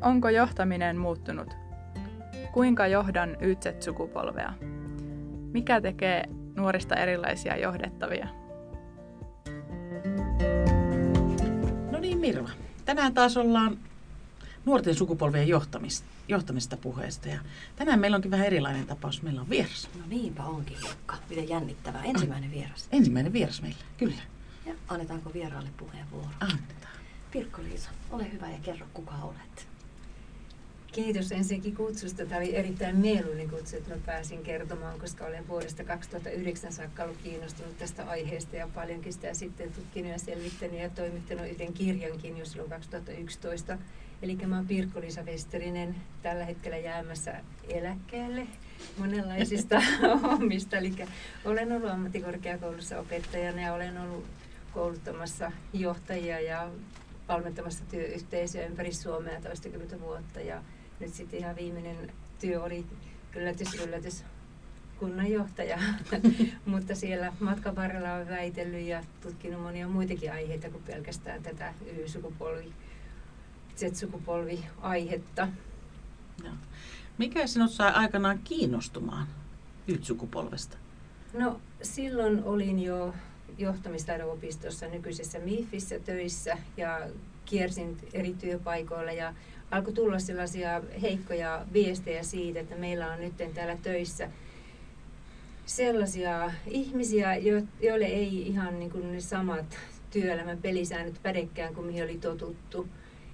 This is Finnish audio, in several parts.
Onko johtaminen muuttunut? Kuinka johdan YZ-sukupolvea? Mikä tekee nuorista erilaisia johdettavia? No niin Mirva, tänään taas ollaan nuorten sukupolvien johtamista, johtamista puheesta. Ja tänään meillä onkin vähän erilainen tapaus. Meillä on vieras. No niinpä onkin, Jukka. Miten jännittävää. Ensimmäinen vieras. Ensimmäinen vieras meillä, kyllä. Ja annetaanko vieraalle puheenvuoro? Annetaan. Pirkko-Liisa, ole hyvä ja kerro kuka olet. Kiitos ensinnäkin kutsusta. Tämä oli erittäin mieluinen kutsu, että mä pääsin kertomaan, koska olen vuodesta 2009 saakka ollut kiinnostunut tästä aiheesta ja paljonkin sitä sitten tutkinut ja selvittänyt ja toimittanut yhden kirjankin jo silloin 2011. Eli mä oon Pirkko-Liisa Westerinen, tällä hetkellä jäämässä eläkkeelle monenlaisista hommista. Eli olen ollut ammattikorkeakoulussa opettajana ja olen ollut kouluttamassa johtajia ja valmentamassa työyhteisöä ympäri Suomea toistakymmentä vuotta. Ja nyt sitten ihan viimeinen työ oli yllätys, yllätys, kunnanjohtaja, mutta siellä matkan varrella on väitellyt ja tutkinut monia muitakin aiheita kuin pelkästään tätä Y-sukupolvi, Z-sukupolvi-aihetta. No. Mikä sinut sai aikanaan kiinnostumaan Y-sukupolvesta? No silloin olin jo johtamistaidon opistossa nykyisessä MIFissä töissä ja kiersin eri työpaikoilla ja alkoi tulla sellaisia heikkoja viestejä siitä, että meillä on nyt täällä töissä sellaisia ihmisiä, joille ei ihan niin kuin ne samat työelämän pelisäännöt pädekään kuin mihin oli totuttu.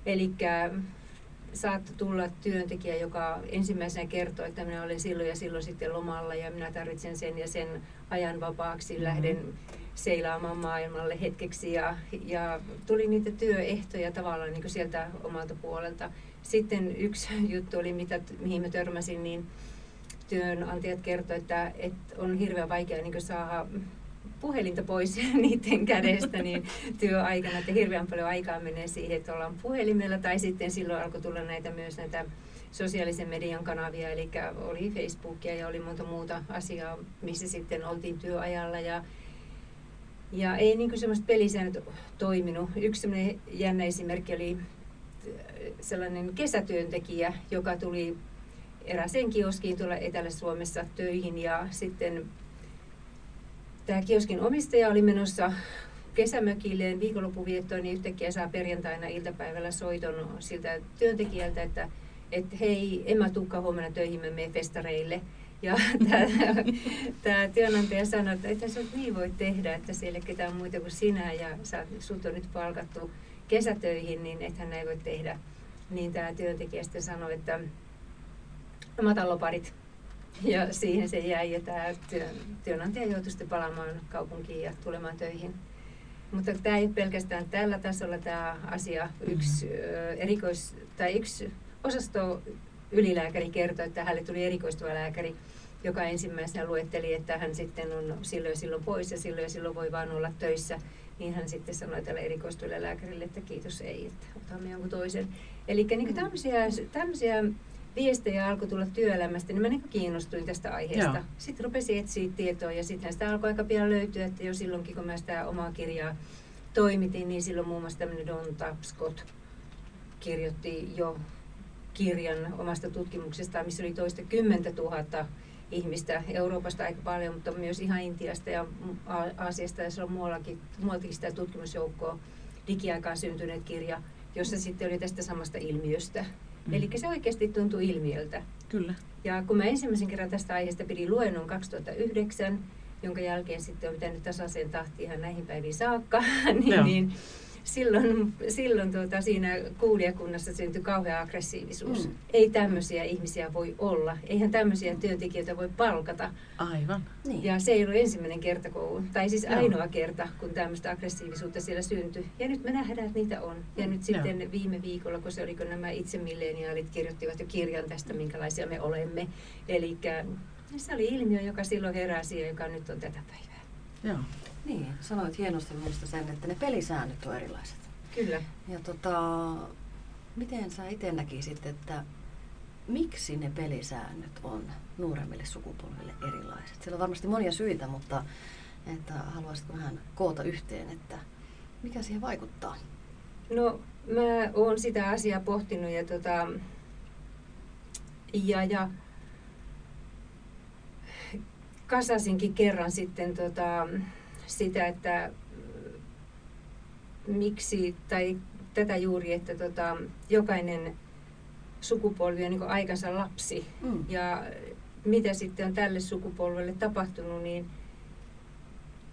Eli saattoi tulla työntekijä, joka ensimmäisenä kertoi, että minä olen silloin ja silloin sitten lomalla ja minä tarvitsen sen ja sen ajan vapaaksi, mm-hmm. lähden seilaamaan maailmalle hetkeksi ja, ja tuli niitä työehtoja tavallaan niin kuin sieltä omalta puolelta. Sitten yksi juttu oli, mitä, mihin mä törmäsin, niin työnantajat kertoivat, että, että on hirveän vaikea niin saada puhelinta pois niiden kädestä niin työaikana, että hirveän paljon aikaa menee siihen, että ollaan puhelimella tai sitten silloin alkoi tulla näitä myös näitä sosiaalisen median kanavia, eli oli Facebookia ja oli monta muuta asiaa, missä sitten oltiin työajalla ja ja ei niin semmoista pelisäännöt toiminut. Yksi jännä esimerkki oli sellainen kesätyöntekijä, joka tuli eräseen kioskiin tuolla Etelä-Suomessa töihin ja sitten tämä kioskin omistaja oli menossa kesämökilleen viikonloppuviettoon, niin yhtäkkiä saa perjantaina iltapäivällä soiton siltä työntekijältä, että, että hei, en mä tukka huomenna töihin, mä menen festareille. Ja tämä työnantaja sanoi, että että sä niin voi tehdä, että siellä ketään muita kuin sinä ja sä, sut on nyt palkattu kesätöihin, niin ethän näin voi tehdä. Niin tämä työntekijä sitten sanoi, että no mä otan loparit. Ja siihen se jäi ja tämä työn, työnantaja joutui sitten palaamaan kaupunkiin ja tulemaan töihin. Mutta tämä ei pelkästään tällä tasolla tämä asia. Yksi, mm-hmm. erikois, tai yksi osasto ylilääkäri kertoi, että hänelle tuli erikoistuva lääkäri, joka ensimmäisenä luetteli, että hän sitten on silloin silloin pois ja silloin silloin voi vaan olla töissä. Niin hän sitten sanoi tälle erikoistuille lääkärille, että kiitos ei, että otamme jonkun toisen. Eli niin mm. tämmöisiä, tämmöisiä viestejä alkoi tulla työelämästä, niin mä niin kiinnostuin tästä aiheesta. Joo. Sitten rupesin etsiä tietoa ja sitten sitä alkoi aika pian löytyä, että jo silloinkin kun mä sitä omaa kirjaa toimitin, niin silloin muun muassa tämmöinen Don Tapscott kirjoitti jo kirjan omasta tutkimuksestaan, missä oli toista kymmentä tuhatta ihmistä Euroopasta aika paljon, mutta myös ihan Intiasta ja Aasiasta ja se on muuallakin, muuallakin sitä tutkimusjoukkoa digiaikaan syntyneet kirja, jossa sitten oli tästä samasta ilmiöstä. Mm. Eli se oikeasti tuntuu ilmiöltä. Kyllä. Ja kun mä ensimmäisen kerran tästä aiheesta pidin luennon 2009, jonka jälkeen sitten on pitänyt tasaiseen tahtiin ihan näihin päiviin saakka, niin, niin silloin, silloin tuota, siinä kuulijakunnassa syntyi kauhea aggressiivisuus. Mm. Ei tämmöisiä ihmisiä voi olla. Eihän tämmöisiä työntekijöitä voi palkata. Aivan. Niin. Ja se ei ollut ensimmäinen kerta, kun, tai siis Joo. ainoa kerta, kun tämmöistä aggressiivisuutta siellä syntyi. Ja nyt me nähdään, että niitä on. Ja nyt sitten Joo. viime viikolla, kun se oli, kun nämä itse milleniaalit kirjoittivat jo kirjan tästä, minkälaisia me olemme. Eli se oli ilmiö, joka silloin heräsi ja joka nyt on tätä päivää. Joo. Niin, sanoit hienosti minusta sen, että ne pelisäännöt on erilaiset. Kyllä. Ja tota, miten sä itse näkisit, että miksi ne pelisäännöt on nuoremmille sukupolville erilaiset? Siellä on varmasti monia syitä, mutta että haluaisitko vähän koota yhteen, että mikä siihen vaikuttaa? No mä oon sitä asiaa pohtinut ja, tota, ja, ja kasasinkin kerran sitten tota, sitä, että miksi, tai tätä juuri, että tota, jokainen sukupolvi on niin aikansa lapsi. Mm. Ja mitä sitten on tälle sukupolvelle tapahtunut, niin,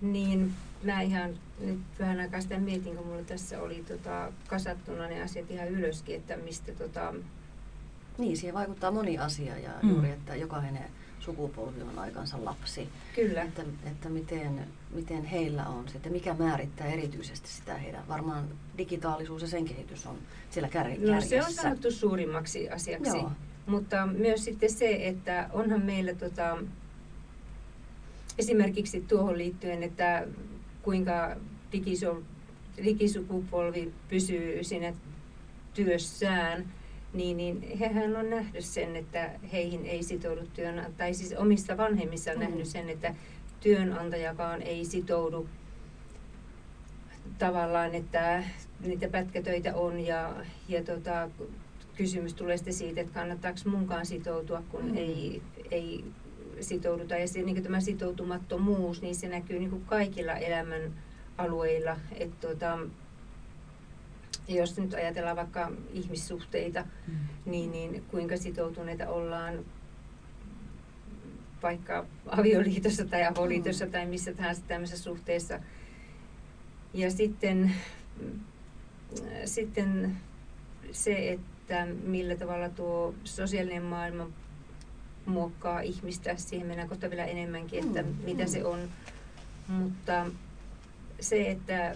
niin mä ihan nyt vähän aikaa sitä mietin, kun mulla tässä oli tota, kasattuna ne asiat ihan ylöskin, että mistä tota... Niin, siihen vaikuttaa moni asia ja mm. juuri, että jokainen sukupolvi on aikansa lapsi. Kyllä. Että, että miten, miten heillä on sitten, mikä määrittää erityisesti sitä heidän, varmaan digitaalisuus ja sen kehitys on siellä kärjessä. No se on sanottu suurimmaksi asiaksi. Joo. Mutta myös sitten se, että onhan meillä tota, esimerkiksi tuohon liittyen, että kuinka digisol, digisukupolvi pysyy siinä työssään, niin, niin hehän on nähnyt sen, että heihin ei sitoudu työn, tai siis omissa vanhemmissa on mm. nähnyt sen, että työnantajakaan ei sitoudu tavallaan, että niitä pätkätöitä on ja, ja tota, kysymys tulee sitten siitä, että kannattaako munkaan sitoutua, kun mm. ei, ei sitouduta. Ja se, niin tämä sitoutumattomuus, niin se näkyy niin kuin kaikilla elämän alueilla. Että tota, jos nyt ajatellaan vaikka ihmissuhteita, mm. niin, niin kuinka sitoutuneita ollaan vaikka avioliitossa tai avoliitossa mm. tai missä tahansa tämmöisessä suhteessa. Ja sitten, sitten se, että millä tavalla tuo sosiaalinen maailma muokkaa ihmistä, siihen mennään kohta vielä enemmänkin, että mm. mitä se on. Mutta se, että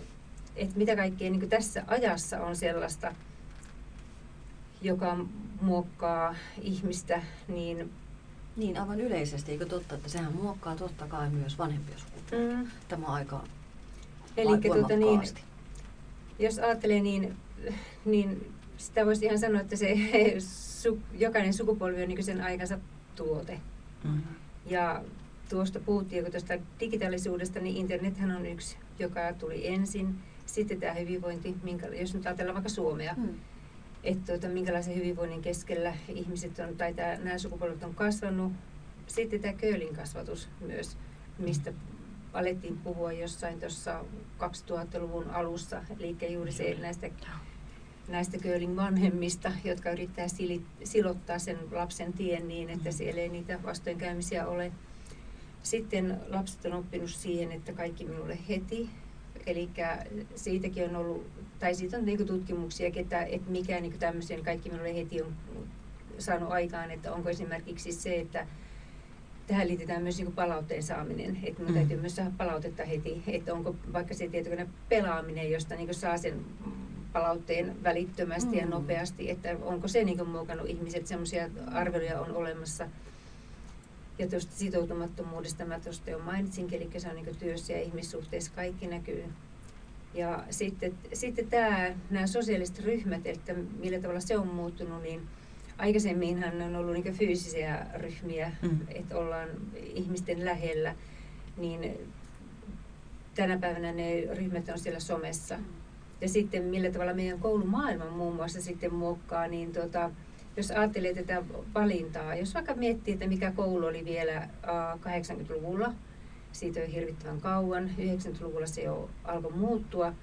että mitä kaikkea niin tässä ajassa on sellaista, joka muokkaa ihmistä, niin... Niin, aivan yleisesti, eikö totta, että sehän muokkaa totta kai myös vanhempia sukupuolia. Mm. Tämä aika Eli tuota, niin, jos ajattelee, niin, niin sitä voisi ihan sanoa, että se su, jokainen sukupolvi on niin sen aikansa tuote. Mm. Ja tuosta puhuttiin, kun tuosta digitaalisuudesta, niin internethän on yksi, joka tuli ensin. Sitten tämä hyvinvointi, minkä, jos nyt ajatellaan vaikka Suomea, hmm. että tuota, minkälaisen hyvinvoinnin keskellä ihmiset on, tai tämä, nämä sukupolvet on kasvanut. Sitten tämä köölin kasvatus myös, mistä alettiin puhua jossain tuossa 2000-luvun alussa, eli juuri se näistä, näistä köölin vanhemmista, jotka yrittää silottaa sen lapsen tien niin, että hmm. siellä ei niitä vastoinkäymisiä ole. Sitten lapset on oppinut siihen, että kaikki minulle heti, Eli siitäkin on ollut, tai siitä on niin tutkimuksia, että, että mikä niin tämmöisen kaikki minulle heti on saanut aikaan, että onko esimerkiksi se, että tähän liitetään myös niin palautteen saaminen, että minun mm. täytyy myös saada palautetta heti, että onko vaikka se tietokone pelaaminen, josta niin saa sen palautteen välittömästi mm. ja nopeasti, että onko se niin muokannut ihmiset, semmoisia arveluja on olemassa. Ja tuosta sitoutumattomuudesta mä tuosta jo mainitsinkin, eli se on niin työssä ja ihmissuhteissa kaikki näkyy. Ja sitten, sitten tämä, nämä sosiaaliset ryhmät, että millä tavalla se on muuttunut, niin aikaisemminhan on ollut niin fyysisiä ryhmiä, mm. että ollaan ihmisten lähellä, niin tänä päivänä ne ryhmät on siellä somessa. Ja sitten millä tavalla meidän koulumaailma muun muassa sitten muokkaa, niin tota, jos ajattelee tätä valintaa, jos vaikka miettii, että mikä koulu oli vielä 80-luvulla, siitä on hirvittävän kauan, 90-luvulla se jo alkoi muuttua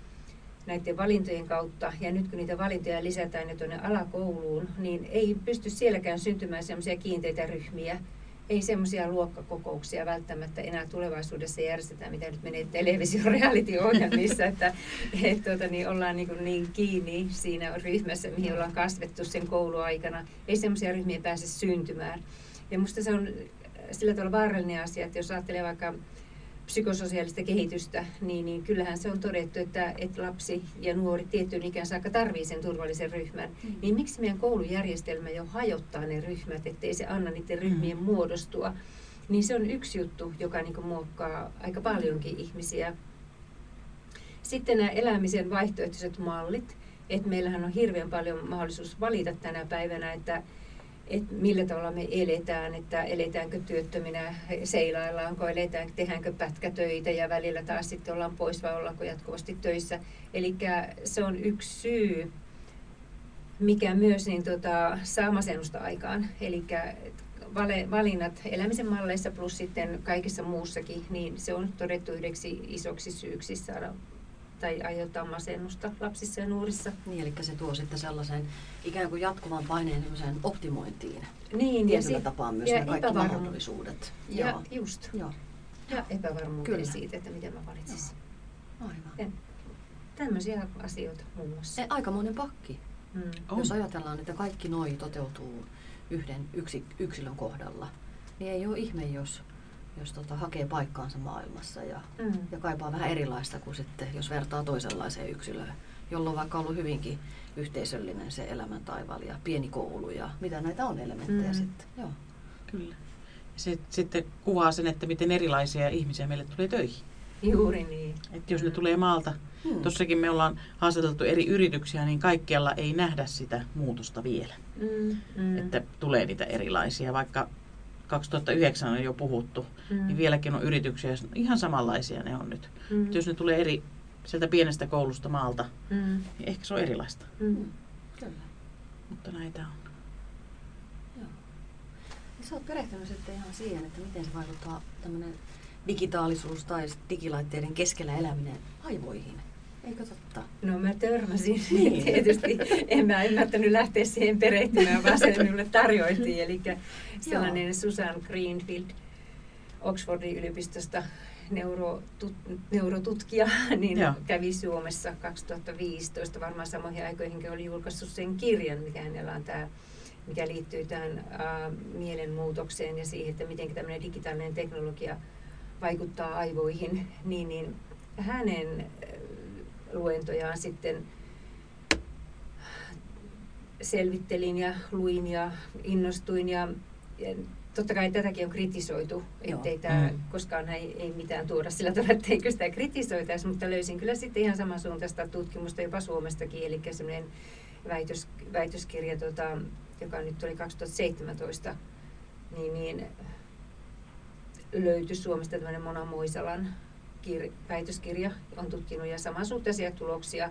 näiden valintojen kautta, ja nyt kun niitä valintoja lisätään jo tuonne alakouluun, niin ei pysty sielläkään syntymään sellaisia kiinteitä ryhmiä, ei semmoisia luokkakokouksia välttämättä enää tulevaisuudessa järjestetään, mitä nyt menee television reality-ohjelmissa, että et, tuota, niin ollaan niin, niin kiinni siinä ryhmässä, mihin ollaan kasvettu sen kouluaikana. Ei semmoisia ryhmiä pääse syntymään. Ja minusta se on sillä tavalla vaarallinen asia, että jos ajattelee vaikka psykososiaalista kehitystä, niin, niin kyllähän se on todettu, että, että lapsi ja nuori tiettyyn ikään saakka tarvii sen turvallisen ryhmän. Mm. Niin miksi meidän koulujärjestelmä jo hajottaa ne ryhmät, ettei se anna niiden ryhmien mm. muodostua? Niin se on yksi juttu, joka niin muokkaa aika paljonkin ihmisiä. Sitten nämä elämisen vaihtoehtoiset mallit, että meillähän on hirveän paljon mahdollisuus valita tänä päivänä, että että millä tavalla me eletään, että eletäänkö työttöminä, seilaillaanko, eletään, tehdäänkö pätkätöitä ja välillä taas sitten ollaan pois vai ollaanko jatkuvasti töissä. Eli se on yksi syy, mikä myös niin tota, saa masennusta aikaan. Eli valinnat elämisen malleissa plus sitten kaikessa muussakin, niin se on todettu yhdeksi isoksi syyksi saada tai aiheuttaa masennusta lapsissa ja nuorissa. Niin, eli se tuo sitten sellaisen ikään kuin jatkuvan paineen optimointiin. Niin, Tietyllä ja tapaa myös ja ne kaikki mahdollisuudet. Ja Joo. just. Joo. Ja epävarmuuteen Kyllä. siitä, että miten mä valitsisin. Aivan. tämmöisiä asioita muun muassa. Aikamoinen pakki. Mm. Jos ajatellaan, että kaikki noi toteutuu yhden yksi, yksilön kohdalla, niin ei ole ihme, jos, jos tota, hakee paikkaansa maailmassa ja, mm. ja kaipaa vähän erilaista kuin sitten, jos vertaa toisenlaiseen yksilöön, jolloin on vaikka ollut hyvinkin yhteisöllinen se elämäntaival ja pieni koulu ja mitä näitä on elementtejä mm. sitten. Joo. Kyllä. Se sitten kuvaa sen, että miten erilaisia ihmisiä meille tulee töihin. Juuri niin. Että jos ne tulee maalta, hmm. tossakin me ollaan haastateltu eri yrityksiä, niin kaikkialla ei nähdä sitä muutosta vielä. Hmm. Hmm. Että tulee niitä erilaisia, vaikka 2009 on jo puhuttu, hmm. niin vieläkin on yrityksiä, ihan samanlaisia ne on nyt. Hmm. jos ne tulee eri, sieltä pienestä koulusta maalta, hmm. niin ehkä se on erilaista. Hmm. Kyllä. Mutta näitä on. Joo. Ja sä oot perehtynyt sitten ihan siihen, että miten se vaikuttaa tämmöinen digitaalisuus tai digilaitteiden keskellä eläminen aivoihin. Eikö totta? No mä törmäsin niin. tietysti. En mä ymmärtänyt lähteä siihen perehtymään, vaan se minulle tarjoiltiin. Eli sellainen Joo. Susan Greenfield Oxfordin yliopistosta neurotut, neurotutkija, niin Joo. kävi Suomessa 2015, varmaan samoihin aikoihin, kun oli julkaissut sen kirjan, mikä hänellä on tämä mikä liittyy tähän äh, mielenmuutokseen ja siihen, että miten tämmöinen digitaalinen teknologia vaikuttaa aivoihin, niin, niin hänen luentojaan sitten selvittelin ja luin ja innostuin ja, ja totta kai tätäkin on kritisoitu, ettei tämä mm. koskaan ei, ei mitään tuoda sillä tavalla, etteikö sitä kritisoitaisi, mutta löysin kyllä sitten ihan samansuuntaista tutkimusta jopa Suomestakin, eli semmoinen väitös, väitöskirja, tota, joka nyt oli 2017, niin, niin löytyi Suomesta tämmöinen Mona Moisalan kir- väitöskirja, on tutkinut ja samansuuntaisia tuloksia.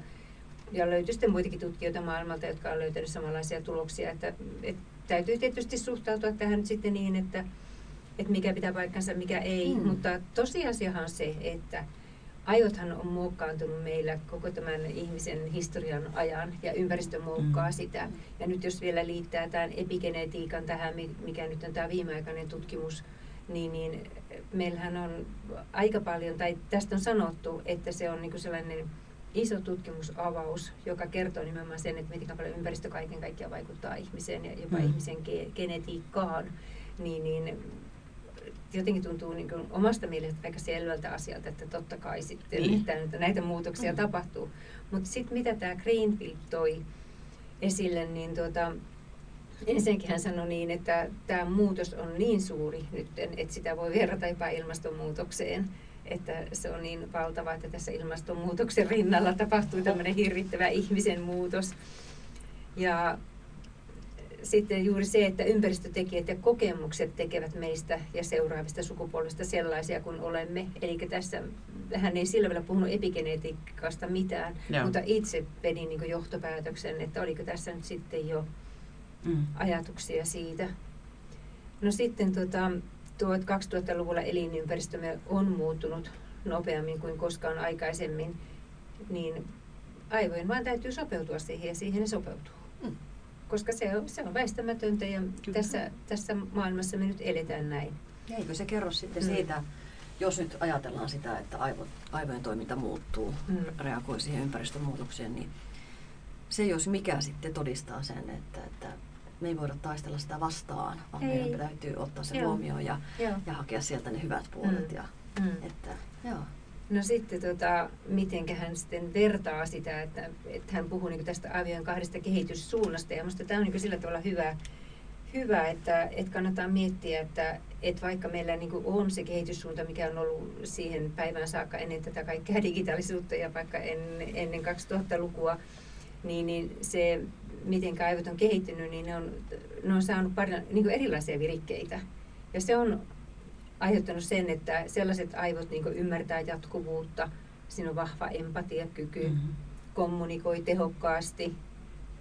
Ja löytyi sitten muitakin tutkijoita maailmalta, jotka on löytänyt samanlaisia tuloksia. Että, et, täytyy tietysti suhtautua tähän nyt sitten niin, että, että mikä pitää paikkansa, mikä ei. Mm. Mutta tosiasiahan on se, että aivothan on muokkaantunut meillä koko tämän ihmisen historian ajan ja ympäristö muokkaa mm. sitä. Ja nyt jos vielä liittää tämän epigenetiikan tähän, mikä nyt on tämä viimeaikainen tutkimus, niin, niin meillähän on aika paljon, tai tästä on sanottu, että se on niin kuin sellainen iso tutkimusavaus, joka kertoo nimenomaan sen, että miten paljon ympäristö kaiken kaikkiaan vaikuttaa ihmiseen ja jopa mm. ihmisen ge- genetiikkaan, niin, niin jotenkin tuntuu niin kuin omasta mielestä aika selvältä asialta, että totta kai sitten niin. että näitä muutoksia mm. tapahtuu. Mutta sitten mitä tämä Greenfield toi esille, niin tuota, Ensinnäkin hän sanoi niin, että tämä muutos on niin suuri nyt, että sitä voi verrata jopa ilmastonmuutokseen. Että se on niin valtava, että tässä ilmastonmuutoksen rinnalla tapahtuu tämmöinen hirvittävä ihmisen muutos. Ja sitten juuri se, että ympäristötekijät ja kokemukset tekevät meistä ja seuraavista sukupolvista sellaisia kuin olemme. Eli tässä hän ei sillä vielä puhunut epigenetiikasta mitään, Joo. mutta itse vedin niin johtopäätöksen, että oliko tässä nyt sitten jo mm. ajatuksia siitä. No sitten tota, tuo 2000-luvulla elinympäristömme on muuttunut nopeammin kuin koskaan aikaisemmin, niin aivojen vaan täytyy sopeutua siihen ja siihen ne sopeutuu. Mm. Koska se on, se on väistämätöntä ja tässä, tässä maailmassa me nyt eletään näin. Ja eikö se kerro sitten mm. siitä, jos nyt ajatellaan sitä, että aivot, aivojen toiminta muuttuu, mm. reagoi siihen ympäristön muutokseen, niin se jos mikä sitten todistaa sen, että, että me ei voida taistella sitä vastaan, vaan ei. meidän täytyy ottaa se huomioon ja, ja hakea sieltä ne hyvät puolet. Mm. Ja, mm. Että, joo. No sitten, tota, miten hän sitten vertaa sitä, että, että hän puhuu niin tästä aivojen kahdesta kehityssuunnasta. Ja minusta tämä on niin sillä tavalla hyvä, hyvä että, että kannattaa miettiä, että, että vaikka meillä niin on se kehityssuunta, mikä on ollut siihen päivään saakka ennen tätä kaikkea digitaalisuutta ja vaikka en, ennen 2000-lukua, niin, niin se miten aivot on kehittynyt, niin ne on, ne on saanut paljon niin kuin erilaisia virikkeitä. Ja se on aiheuttanut sen, että sellaiset aivot niin ymmärtää jatkuvuutta, siinä on vahva empatiakyky, mm-hmm. kommunikoi tehokkaasti,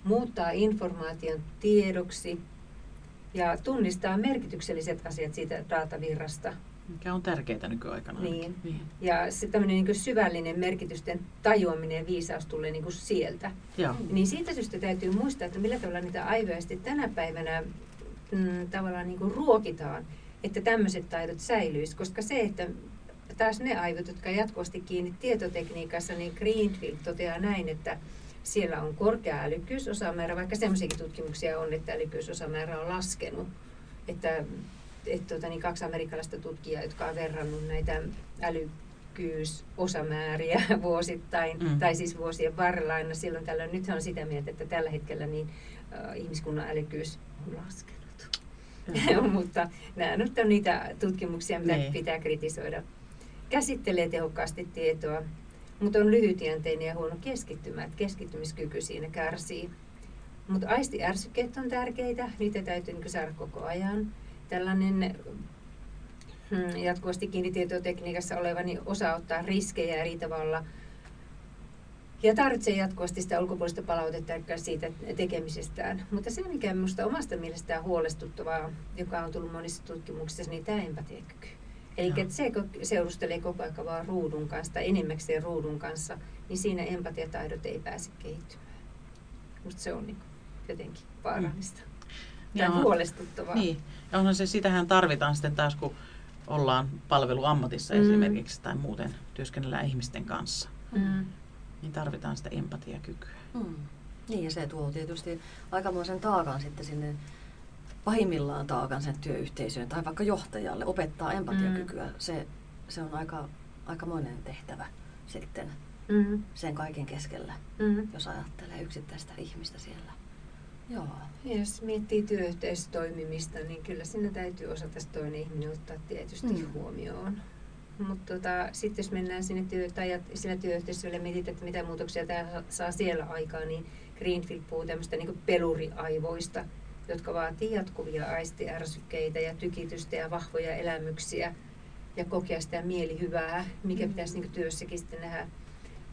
muuttaa informaation tiedoksi ja tunnistaa merkitykselliset asiat siitä datavirrasta. Mikä on tärkeää nykyaikana. Niin. niin. Ja se tämmöinen niin syvällinen merkitysten tajuaminen ja viisaus tulee niin sieltä. Joo. Niin siitä syystä täytyy muistaa, että millä tavalla niitä aivoja tänä päivänä mm, tavallaan niin kuin ruokitaan että tämmöiset taidot säilyisivät, koska se, että taas ne aivot, jotka jatkuvasti kiinni tietotekniikassa, niin Greenfield toteaa näin, että siellä on korkea älykkyysosamäärä, vaikka semmoisiakin tutkimuksia on, että älykkyysosamäärä on laskenut. Että, että tuota, niin kaksi amerikkalaista tutkijaa, jotka on verrannut näitä älykkyysosamääriä vuosittain, mm. tai siis vuosien varrella aina silloin tällöin. Nythän on sitä mieltä, että tällä hetkellä niin, äh, ihmiskunnan älykkyys on laskenut. mutta nämä nyt on niitä tutkimuksia, mitä niin. pitää kritisoida. Käsittelee tehokkaasti tietoa, mutta on lyhytjänteinen ja huono keskittymä. Että keskittymiskyky siinä kärsii. Mutta aistiärsykkeet on tärkeitä, niitä täytyy niin saada koko ajan. Tällainen hmm, jatkuvasti kiinnitietotekniikassa oleva niin osaa ottaa riskejä eri tavalla – ja tarvitsee jatkuvasti sitä ulkopuolista palautetta siitä tekemisestään. Mutta se, mikä minusta omasta mielestään huolestuttavaa, joka on tullut monissa tutkimuksissa, niin tämä empatiakyky. Eli se seurustelee koko ajan vaan ruudun kanssa tai enimmäkseen ruudun kanssa, niin siinä empatiataidot ei pääse kehittymään. Minusta se on niin jotenkin vaarallista. Mm. Tai huolestuttavaa. Niin. Ja onhan se, sitähän tarvitaan sitten taas, kun ollaan palveluammatissa mm. esimerkiksi tai muuten työskennellään ihmisten kanssa. Mm niin tarvitaan sitä empatiakykyä. Hmm. Niin ja se tuo tietysti aikamoisen taakan sitten sinne pahimmillaan taakan sen työyhteisöön tai vaikka johtajalle opettaa empatiakykyä. Mm. Se, se on aika, aikamoinen tehtävä sitten mm. sen kaiken keskellä, mm. jos ajattelee yksittäistä ihmistä siellä. Joo. Jos miettii työyhteisötoimimista, niin kyllä sinne täytyy osata toinen ihminen ottaa tietysti mm. huomioon. Mutta tota, sitten jos mennään sinne työ, tai siinä työyhteisölle mietitään, että mitä muutoksia tämä saa siellä aikaan, niin Greenfield puhuu tämmöistä niin peluriaivoista, jotka vaatii jatkuvia aistiärsykkeitä ja tykitystä ja vahvoja elämyksiä ja kokea sitä mielihyvää, mikä mm. pitäisi niin työssäkin sitten nähdä.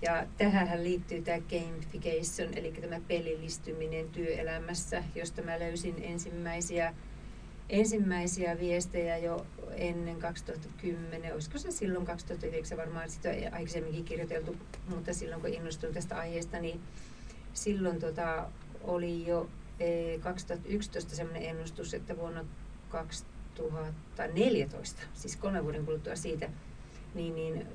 Ja tähän liittyy tämä gamification, eli tämä pelillistyminen työelämässä, josta mä löysin ensimmäisiä ensimmäisiä viestejä jo ennen 2010, olisiko se silloin 2009 varmaan, sitä aikaisemminkin kirjoiteltu, mutta silloin kun innostuin tästä aiheesta, niin silloin tota, oli jo 2011 sellainen ennustus, että vuonna 2014, siis kolmen vuoden kuluttua siitä, niin, niin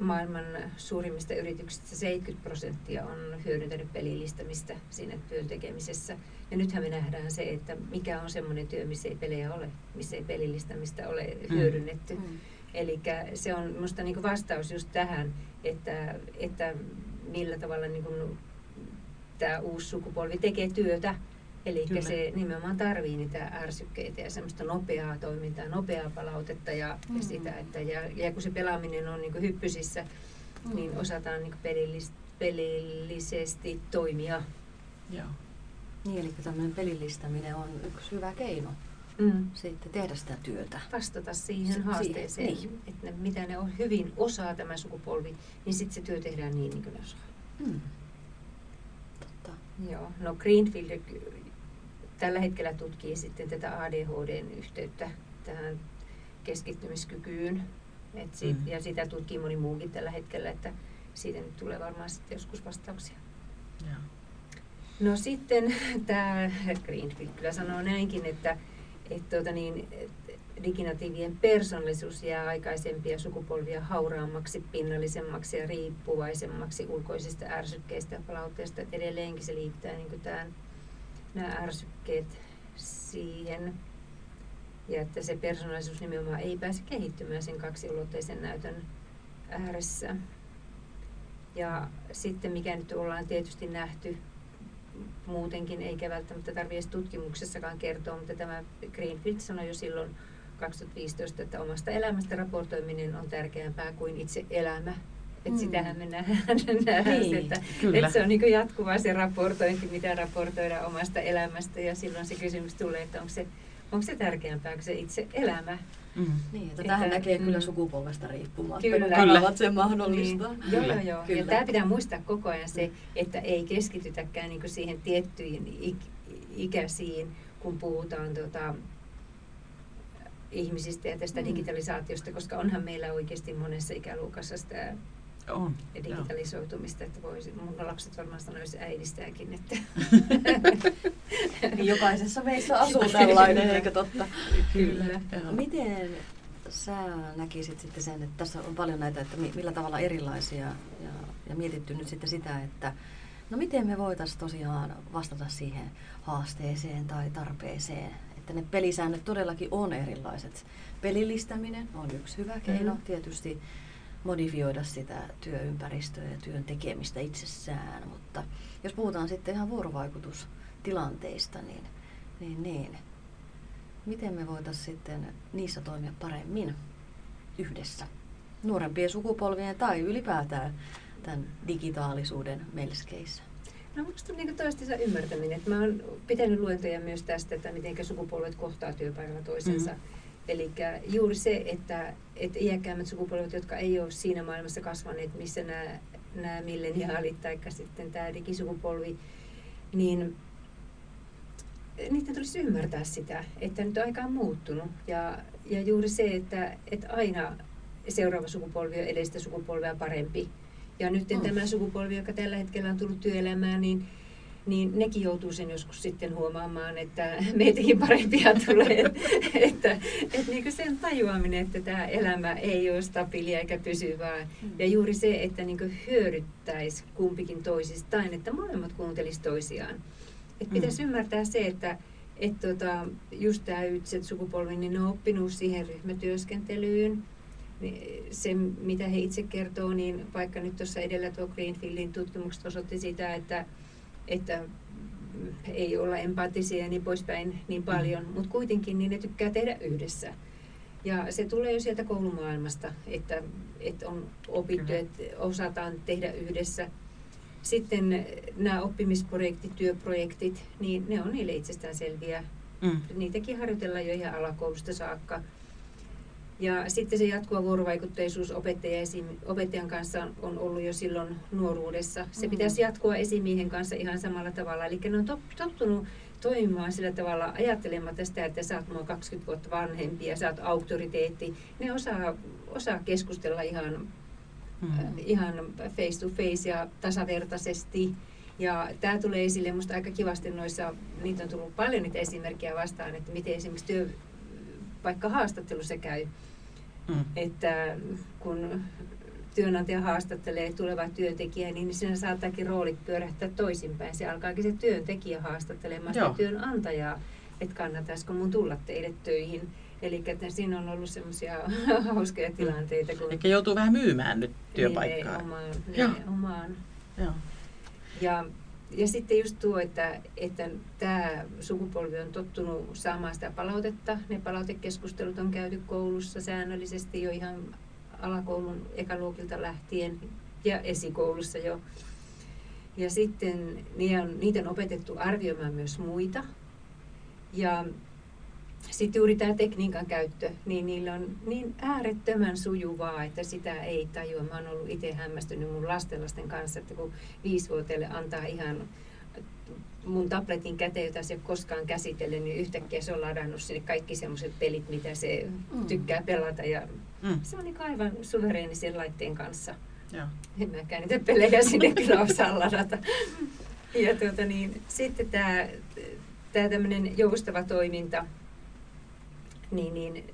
maailman suurimmista yrityksistä 70 prosenttia on hyödyntänyt pelillistämistä siinä työn tekemisessä. Ja nythän me nähdään se, että mikä on semmoinen työ, missä ei pelejä ole, missä ei pelillistämistä ole mm. hyödynnetty. Mm. Eli se on minusta niin vastaus just tähän, että, että millä tavalla niin kuin tämä uusi sukupolvi tekee työtä. Eli se nimenomaan tarvii niitä ärsykkeitä ja semmoista nopeaa toimintaa, nopeaa palautetta ja, mm. ja sitä, että ja, ja kun se pelaaminen on niin hyppysissä, mm. niin osataan niin pelillis, pelillisesti toimia. Joo. Niin, eli tämmöinen pelillistäminen on yksi hyvä keino mm. sitten tehdä sitä työtä. Vastata siihen se, haasteeseen, siihen, niin. että ne, mitä ne on hyvin osaa tämä sukupolvi, niin sitten se työ tehdään niin, niin kuin ne osaa. Mm. Totta. Joo, no Greenfield tällä hetkellä tutkii sitten tätä ADHDn yhteyttä tähän keskittymiskykyyn. Et sit, mm. Ja sitä tutkii moni muukin tällä hetkellä, että siitä nyt tulee varmaan sitten joskus vastauksia. Ja. No sitten tämä Greenfield kyllä sanoo näinkin, että, että tuota niin, diginatiivien persoonallisuus jää aikaisempia sukupolvia hauraammaksi, pinnallisemmaksi ja riippuvaisemmaksi ulkoisista ärsykkeistä ja palautteista. Että edelleenkin se liittää niin tämän nämä ärsykkeet siihen. Ja että se persoonallisuus nimenomaan ei pääse kehittymään sen kaksiulotteisen näytön ääressä. Ja sitten mikä nyt ollaan tietysti nähty muutenkin, eikä välttämättä tarvitse tutkimuksessakaan kertoa, mutta tämä Greenfield sanoi jo silloin 2015, että omasta elämästä raportoiminen on tärkeämpää kuin itse elämä. Että mm. sitähän me nähdään, nähdään niin, että, että se on niin jatkuvaa se raportointi, mitä raportoidaan omasta elämästä ja silloin se kysymys tulee, että onko se, onko se tärkeämpää kuin se itse elämä. Mm. Niin, että, että tähän näkee mm. kyllä sukupolvesta riippumatta, kyllä. kun kanavat sen mahdollistaa. Niin. Joo, joo, joo. Kyllä. Ja tämä pitää muistaa koko ajan se, että ei keskitytäkään niin siihen tiettyihin ik- ikäisiin, kun puhutaan tota, ihmisistä ja tästä mm. digitalisaatiosta, koska onhan meillä oikeasti monessa ikäluokassa sitä on, digitalisoitumista, että voisi, mun lapset varmaan sanoisi äidistäänkin, että niin jokaisessa meissä asuu tällainen, eikö totta? Kyllä. Miten sä näkisit sitten sen, että tässä on paljon näitä, että millä tavalla erilaisia ja, ja mietitty nyt sitten sitä, että no miten me voitaisiin tosiaan vastata siihen haasteeseen tai tarpeeseen, että ne pelisäännöt todellakin on erilaiset. Pelillistäminen on yksi hyvä keino mm-hmm. tietysti modifioida sitä työympäristöä ja työn tekemistä itsessään, mutta jos puhutaan sitten ihan vuorovaikutustilanteista, niin, niin, niin miten me voitaisiin sitten niissä toimia paremmin yhdessä nuorempien sukupolvien tai ylipäätään tämän digitaalisuuden melskeissä? No minusta niin toistensa ymmärtäminen. Että mä oon pitänyt luentoja myös tästä, että miten sukupolvet kohtaa työpaikalla toisensa. Mm-hmm. Eli juuri se, että, että iäkkäämmät sukupolvet, jotka ei ole siinä maailmassa kasvaneet, missä nämä, nämä milleniaalit tai sitten tämä digisukupolvi, niin niiden tulisi ymmärtää sitä, että nyt aika on muuttunut. Ja, ja juuri se, että, että aina seuraava sukupolvi on edellistä sukupolvea parempi. Ja nyt mm. tämä sukupolvi, joka tällä hetkellä on tullut työelämään, niin niin nekin joutuu sen joskus sitten huomaamaan, että meitäkin parempia tulee. että, että niin kuin sen tajuaminen, että tämä elämä ei ole stabiilia eikä pysyvää. Mm. Ja juuri se, että niin hyödyttäisi kumpikin toisistaan, että molemmat kuuntelisi toisiaan. Että pitäisi mm. ymmärtää se, että et tota, just tämä ytset sukupolvi, niin ne on oppinut siihen ryhmätyöskentelyyn. Niin se, mitä he itse kertoo, niin vaikka nyt tuossa edellä tuo Greenfieldin tutkimukset osoitti sitä, että että ei olla empaattisia ja niin poispäin niin paljon, mm. mutta kuitenkin niin ne tykkää tehdä yhdessä. Ja se tulee jo sieltä koulumaailmasta, että, että on opittu, että osataan tehdä yhdessä. Sitten nämä oppimisprojektit, työprojektit, niin ne on niille itsestään selviä. Mm. Niitäkin harjoitellaan jo ihan alakoulusta saakka. Ja sitten se jatkuva vuorovaikutteisuus opettaja opettajan kanssa on ollut jo silloin nuoruudessa. Se mm. pitäisi jatkua esimiehen kanssa ihan samalla tavalla. Eli ne on tottunut toimimaan sillä tavalla ajattelematta sitä, että sä oot mua 20 vuotta vanhempi ja sä oot auktoriteetti. Ne osaa, osaa keskustella ihan, mm. äh, ihan face to face ja tasavertaisesti. Ja tämä tulee esille minusta aika kivasti noissa, niitä on tullut paljon niitä esimerkkejä vastaan, että miten esimerkiksi työ, vaikka haastattelussa käy. Mm. Että kun työnantaja haastattelee tulevaa työntekijää, niin siinä saattaakin roolit pyörähtää toisinpäin. Se alkaakin se työntekijä haastattelemaan sitä työnantajaa, että kannattaisiko mun tulla teille töihin. Eli että siinä on ollut semmoisia hauskoja mm. tilanteita. Kun Eli joutuu vähän myymään nyt työpaikkaa. Omaan, omaan. Joo. Ja ja sitten just tuo, että, että tämä sukupolvi on tottunut saamaan sitä palautetta. Ne palautekeskustelut on käyty koulussa säännöllisesti jo ihan alakoulun ekaluokilta lähtien ja esikoulussa jo. Ja sitten niitä on opetettu arvioimaan myös muita. Ja sitten juuri tämä tekniikan käyttö, niin niillä on niin äärettömän sujuvaa, että sitä ei tajua. Mä oon ollut itse hämmästynyt mun lastenlasten kanssa, että kun viisivuotiaille antaa ihan mun tabletin käteen, jota se koskaan käsitellyt, niin yhtäkkiä se on ladannut sinne kaikki semmoiset pelit, mitä se mm. tykkää pelata. Ja mm. Se on niin aivan suvereeni sen laitteen kanssa. Joo. En mäkään niitä pelejä sinne kyllä osaa ladata. Ja tuota niin, sitten tämä, tämä tämmöinen joustava toiminta, niin, niin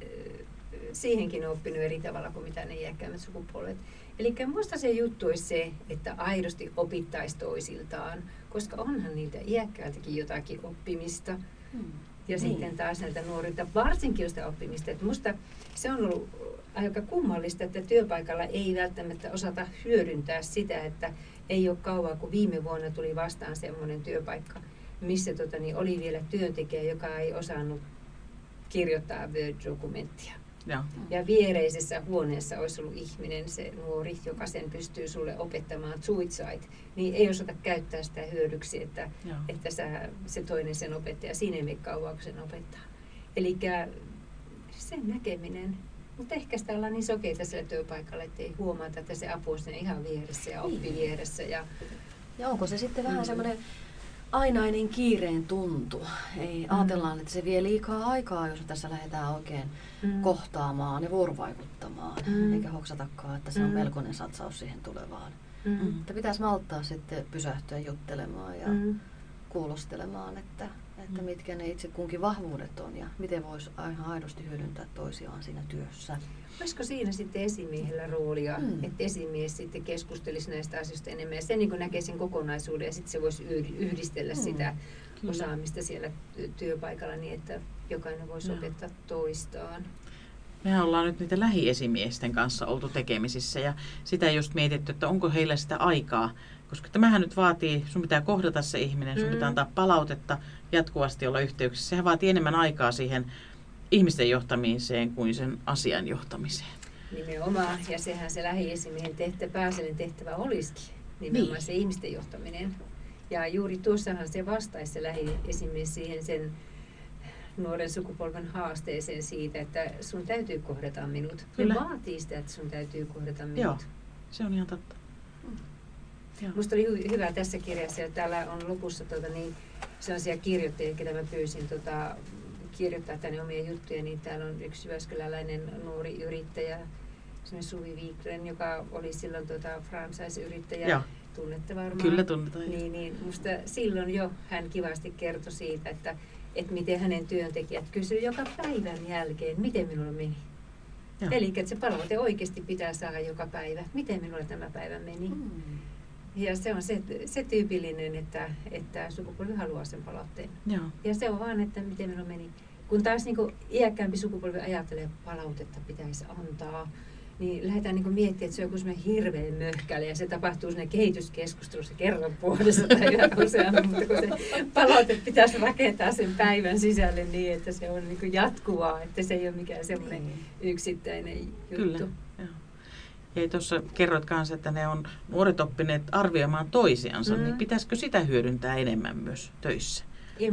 siihenkin on oppinut eri tavalla kuin mitä ne iäkkäämmät sukupolvet. Eli minusta se juttu olisi se, että aidosti opittaisi toisiltaan, koska onhan niitä iäkkäiltäkin jotakin oppimista. Hmm. Ja niin. sitten taas näiltä nuorilta varsinkin sitä oppimista. Että musta se on ollut aika kummallista, että työpaikalla ei välttämättä osata hyödyntää sitä, että ei ole kauaa, kun viime vuonna tuli vastaan semmoinen työpaikka, missä tota, niin oli vielä työntekijä, joka ei osannut kirjoittaa Word-dokumenttia. Ja. ja viereisessä huoneessa olisi ollut ihminen, se nuori, joka sen pystyy sulle opettamaan, suitsait, niin ei osata käyttää sitä hyödyksi, että, että sä, se toinen sen opettaja, siinä ei mene kauan, kun sen opettaa. Eli sen näkeminen, mutta ehkä sitä ollaan niin sokeita sillä työpaikalla, että ei huomata, että se apu on ihan vieressä ja oppi niin. vieressä. Ja, ja onko se sitten vähän mm. semmoinen ainainen kiireen tuntu. Ei, mm. Ajatellaan, että se vie liikaa aikaa, jos tässä lähdetään oikein mm. kohtaamaan ja vuorovaikuttamaan. Mm. Eikä hoksatakaan, että se on mm. melkoinen satsaus siihen tulevaan. Mm. Että pitäisi malttaa sitten pysähtyä juttelemaan ja mm. kuulostelemaan, että että mitkä ne itse kunkin vahvuudet on ja miten voisi ihan aidosti hyödyntää toisiaan siinä työssä. Olisiko siinä sitten esimiehellä roolia, mm. että esimies sitten keskustelisi näistä asioista enemmän ja se niin näkee sen kokonaisuuden ja sitten se voisi yhdistellä mm. sitä Kyllä. osaamista siellä työpaikalla niin, että jokainen voisi no. opettaa toistaan. Mehän ollaan nyt niitä lähiesimiesten kanssa oltu tekemisissä ja sitä just mietitty, että onko heillä sitä aikaa koska tämähän nyt vaatii, sun pitää kohdata se ihminen, sun mm. pitää antaa palautetta, jatkuvasti olla yhteyksissä. Sehän vaatii enemmän aikaa siihen ihmisten johtamiseen kuin sen asian johtamiseen. Nimenomaan, ja sehän se lähiesimiehen tehtävä, pääsellinen tehtävä olisikin, nimenomaan niin. se ihmisten johtaminen. Ja juuri tuossahan se vastaisi se lähiesimies siihen sen nuoren sukupolven haasteeseen siitä, että sun täytyy kohdata minut. Kyllä. Ne vaatii sitä, että sun täytyy kohdata minut. Joo, se on ihan totta. Minusta oli hy- hyvä tässä kirjassa, ja täällä on lopussa tuota, niin, sellaisia kirjoittajia, ketä mä pyysin tota, kirjoittaa tänne omia juttuja, niin täällä on yksi jyväskyläläinen nuori yrittäjä, Suvi Viikren, joka oli silloin tota, franchise-yrittäjä. Joo. Tunnette varmaan. Kyllä tunnetaan. Niin, niin, musta silloin jo hän kivasti kertoi siitä, että, että miten hänen työntekijät kysyivät joka päivän jälkeen, miten minulla meni. Eli että se palaute oikeasti pitää saada joka päivä. Miten minulla tämä päivä meni? Mm. Ja se on se, se tyypillinen, että, että sukupolvi haluaa sen palautteen. Joo. Ja se on vaan, että miten minulla meni. Kun taas niin kuin iäkkäämpi sukupolvi ajattelee, että palautetta pitäisi antaa, niin lähdetään niin miettimään, että se on joku hirveän möhkäle ja se tapahtuu sinne kehityskeskustelussa kerran vuodessa tai yhä useammin, mutta kun se palaute pitäisi rakentaa sen päivän sisälle niin, että se on niin jatkuvaa, että se ei ole mikään semmoinen niin. yksittäinen juttu. Kyllä. Ja tuossa kerroit kanssa, että ne on nuoret oppineet arvioimaan toisiansa, niin mm. niin pitäisikö sitä hyödyntää enemmän myös töissä?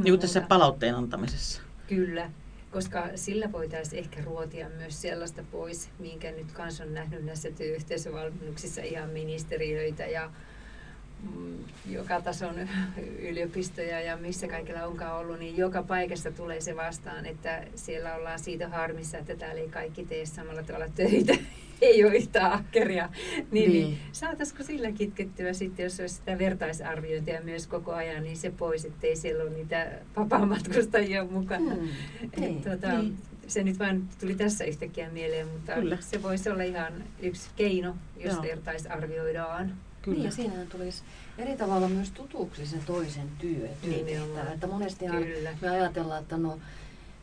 Niin tässä palautteen antamisessa. Kyllä, koska sillä voitaisiin ehkä ruotia myös sellaista pois, minkä nyt kanssa on nähnyt näissä työyhteisövalmennuksissa ihan ministeriöitä ja joka tason yliopistoja ja missä kaikilla onkaan ollut, niin joka paikassa tulee se vastaan, että siellä ollaan siitä harmissa, että täällä ei kaikki tee samalla tavalla töitä ei ole yhtä ahkeria. Niin, niin. niin saataisiko sillä kitkettyä sitten, jos olisi sitä vertaisarviointia myös koko ajan, niin se pois, ettei siellä ole niitä vapaamatkustajia mukana. Hmm. Niin. Tuota, niin. Se nyt vain tuli tässä yhtäkkiä mieleen, mutta Kyllä. se voisi olla ihan yksi keino, jos Joo. vertaisarvioidaan. Kyllä. Niin, ja siinähän tulisi eri tavalla myös tutuksi se toisen työ, työtehtävä. Että monestihan Kyllä. me ajatellaan, että no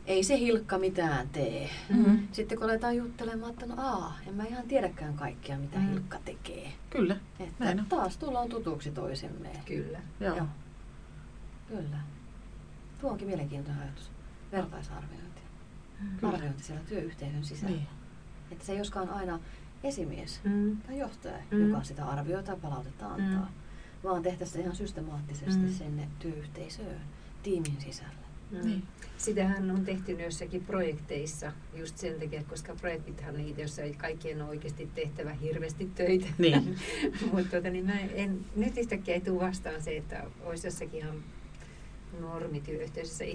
ei se Hilkka mitään tee. Mm-hmm. Sitten kun aletaan juttelemaan, että no aa, en mä ihan tiedäkään kaikkia, mitä mm. Hilkka tekee. Kyllä. Että Näin on. taas tullaan tutuksi toisemme. Kyllä. Joo. Joo. Kyllä. Tuo onkin mielenkiintoinen ajatus. Vertaisarviointi. Kyllä. Arviointi siellä työyhteisön sisällä. Niin. Että se ei joskaan aina esimies mm. tai johtaja, mm. joka sitä arvioi tai palautetta antaa, mm. vaan tehtäisiin ihan systemaattisesti mm. sinne työyhteisöön, tiimin sisällä. Mm. Niin. Sitähän on tehty joissakin projekteissa just sen takia, koska projektithan niitä, joissa ei kaikkien ole oikeasti tehtävä hirveästi töitä. Niin. Mutta tuota, niin mä en, nyt yhtäkkiä ei tule vastaan se, että olisi jossakin ihan normityöyhteisössä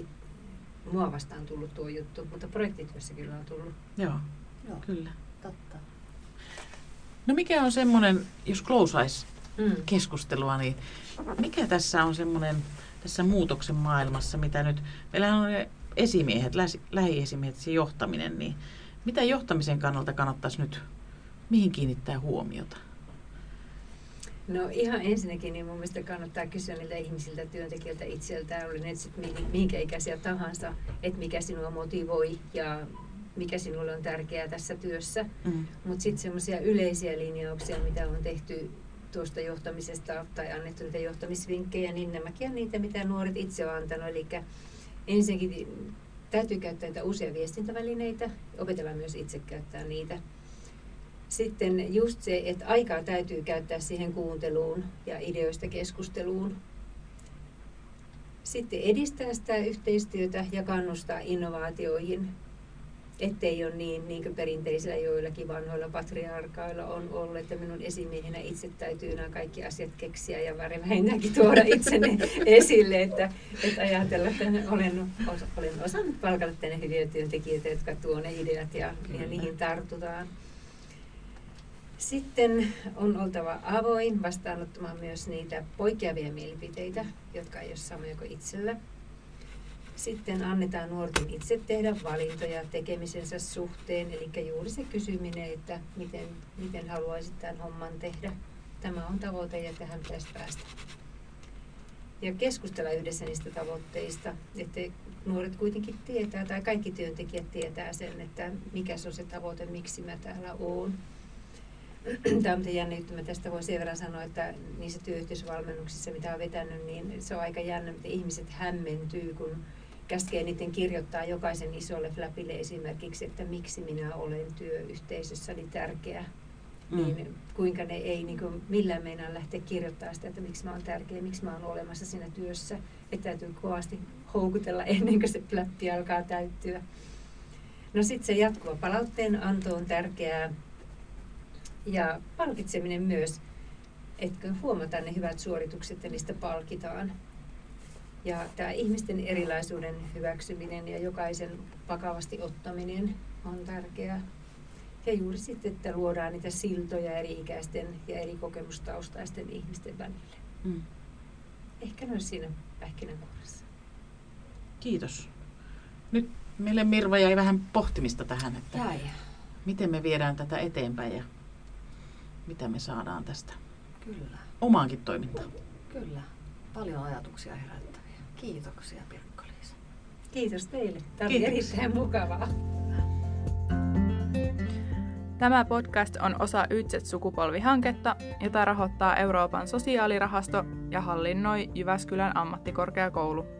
mua vastaan tullut tuo juttu, mutta projektityössä kyllä on tullut. Joo, Joo. kyllä. Totta. No mikä on semmoinen, jos klousaisi mm. keskustelua, niin mikä tässä on semmoinen tässä muutoksen maailmassa, mitä nyt, meillä on esimiehet, lähiesimiehet, se johtaminen, niin mitä johtamisen kannalta kannattaisi nyt, mihin kiinnittää huomiota? No ihan ensinnäkin niin mun mielestä kannattaa kysyä niiltä ihmisiltä, työntekijöiltä itseltään, oli ne sitten minkä ikäisiä tahansa, että mikä sinua motivoi ja mikä sinulle on tärkeää tässä työssä. Mm. Mutta sitten semmoisia yleisiä linjauksia, mitä on tehty tuosta johtamisesta tai annettu niitä johtamisvinkkejä, niin nämäkin on niitä, mitä nuoret itse on antanut. Eli ensinnäkin täytyy käyttää näitä uusia viestintävälineitä, opetellaan myös itse käyttää niitä. Sitten just se, että aikaa täytyy käyttää siihen kuunteluun ja ideoista keskusteluun. Sitten edistää sitä yhteistyötä ja kannustaa innovaatioihin ettei ole niin, niin kuin perinteisillä joillakin vanhoilla patriarkailla on ollut, että minun esimiehenä itse täytyy nämä kaikki asiat keksiä ja vähintäänkin tuoda itsenne esille, että, että ajatella, että olen, olen osannut palkata tänne hyviä työntekijöitä, jotka tuo ne ideat ja, ja niihin tartutaan. Sitten on oltava avoin vastaanottamaan myös niitä poikkeavia mielipiteitä, jotka ei ole samoja kuin itsellä sitten annetaan nuorten itse tehdä valintoja tekemisensä suhteen, eli juuri se kysyminen, että miten, miten haluaisit tämän homman tehdä. Tämä on tavoite ja tähän pitäisi päästä. Ja keskustella yhdessä niistä tavoitteista, että nuoret kuitenkin tietää, tai kaikki työntekijät tietää sen, että mikä se on se tavoite, miksi mä täällä oon. Tämä on jännä juttu. Mä tästä voi sen verran sanoa, että niissä työyhteisövalmennuksissa, mitä on vetänyt, niin se on aika jännä, miten ihmiset hämmentyy, kun käskee niiden kirjoittaa jokaisen isolle flapille esimerkiksi, että miksi minä olen työyhteisössäni tärkeä. Mm. Niin kuinka ne ei niin kuin, millään meinaa lähteä kirjoittamaan sitä, että miksi mä olen tärkeä, miksi mä olen olemassa siinä työssä. Että täytyy kovasti houkutella ennen kuin se fläppi alkaa täyttyä. No sitten se jatkuva palautteen anto on tärkeää. Ja palkitseminen myös, että huomataan ne hyvät suoritukset ja niistä palkitaan. Ja tämä ihmisten erilaisuuden hyväksyminen ja jokaisen vakavasti ottaminen on tärkeää. Ja juuri sitten, että luodaan niitä siltoja eri-ikäisten ja eri kokemustaustaisten ihmisten välille. Mm. Ehkä ne siinä pähkinänkuoressa. Kiitos. Nyt meille Mirva jäi vähän pohtimista tähän, että jäi. miten me viedään tätä eteenpäin ja mitä me saadaan tästä Kyllä. omaankin toimintaan. Kyllä. Paljon ajatuksia herättää. Kiitoksia Pirkko-Liisa. Kiitos teille. Tämä oli erittäin mukavaa. Tämä podcast on osa Ytset-sukupolvihanketta, jota rahoittaa Euroopan sosiaalirahasto ja hallinnoi Jyväskylän ammattikorkeakoulu.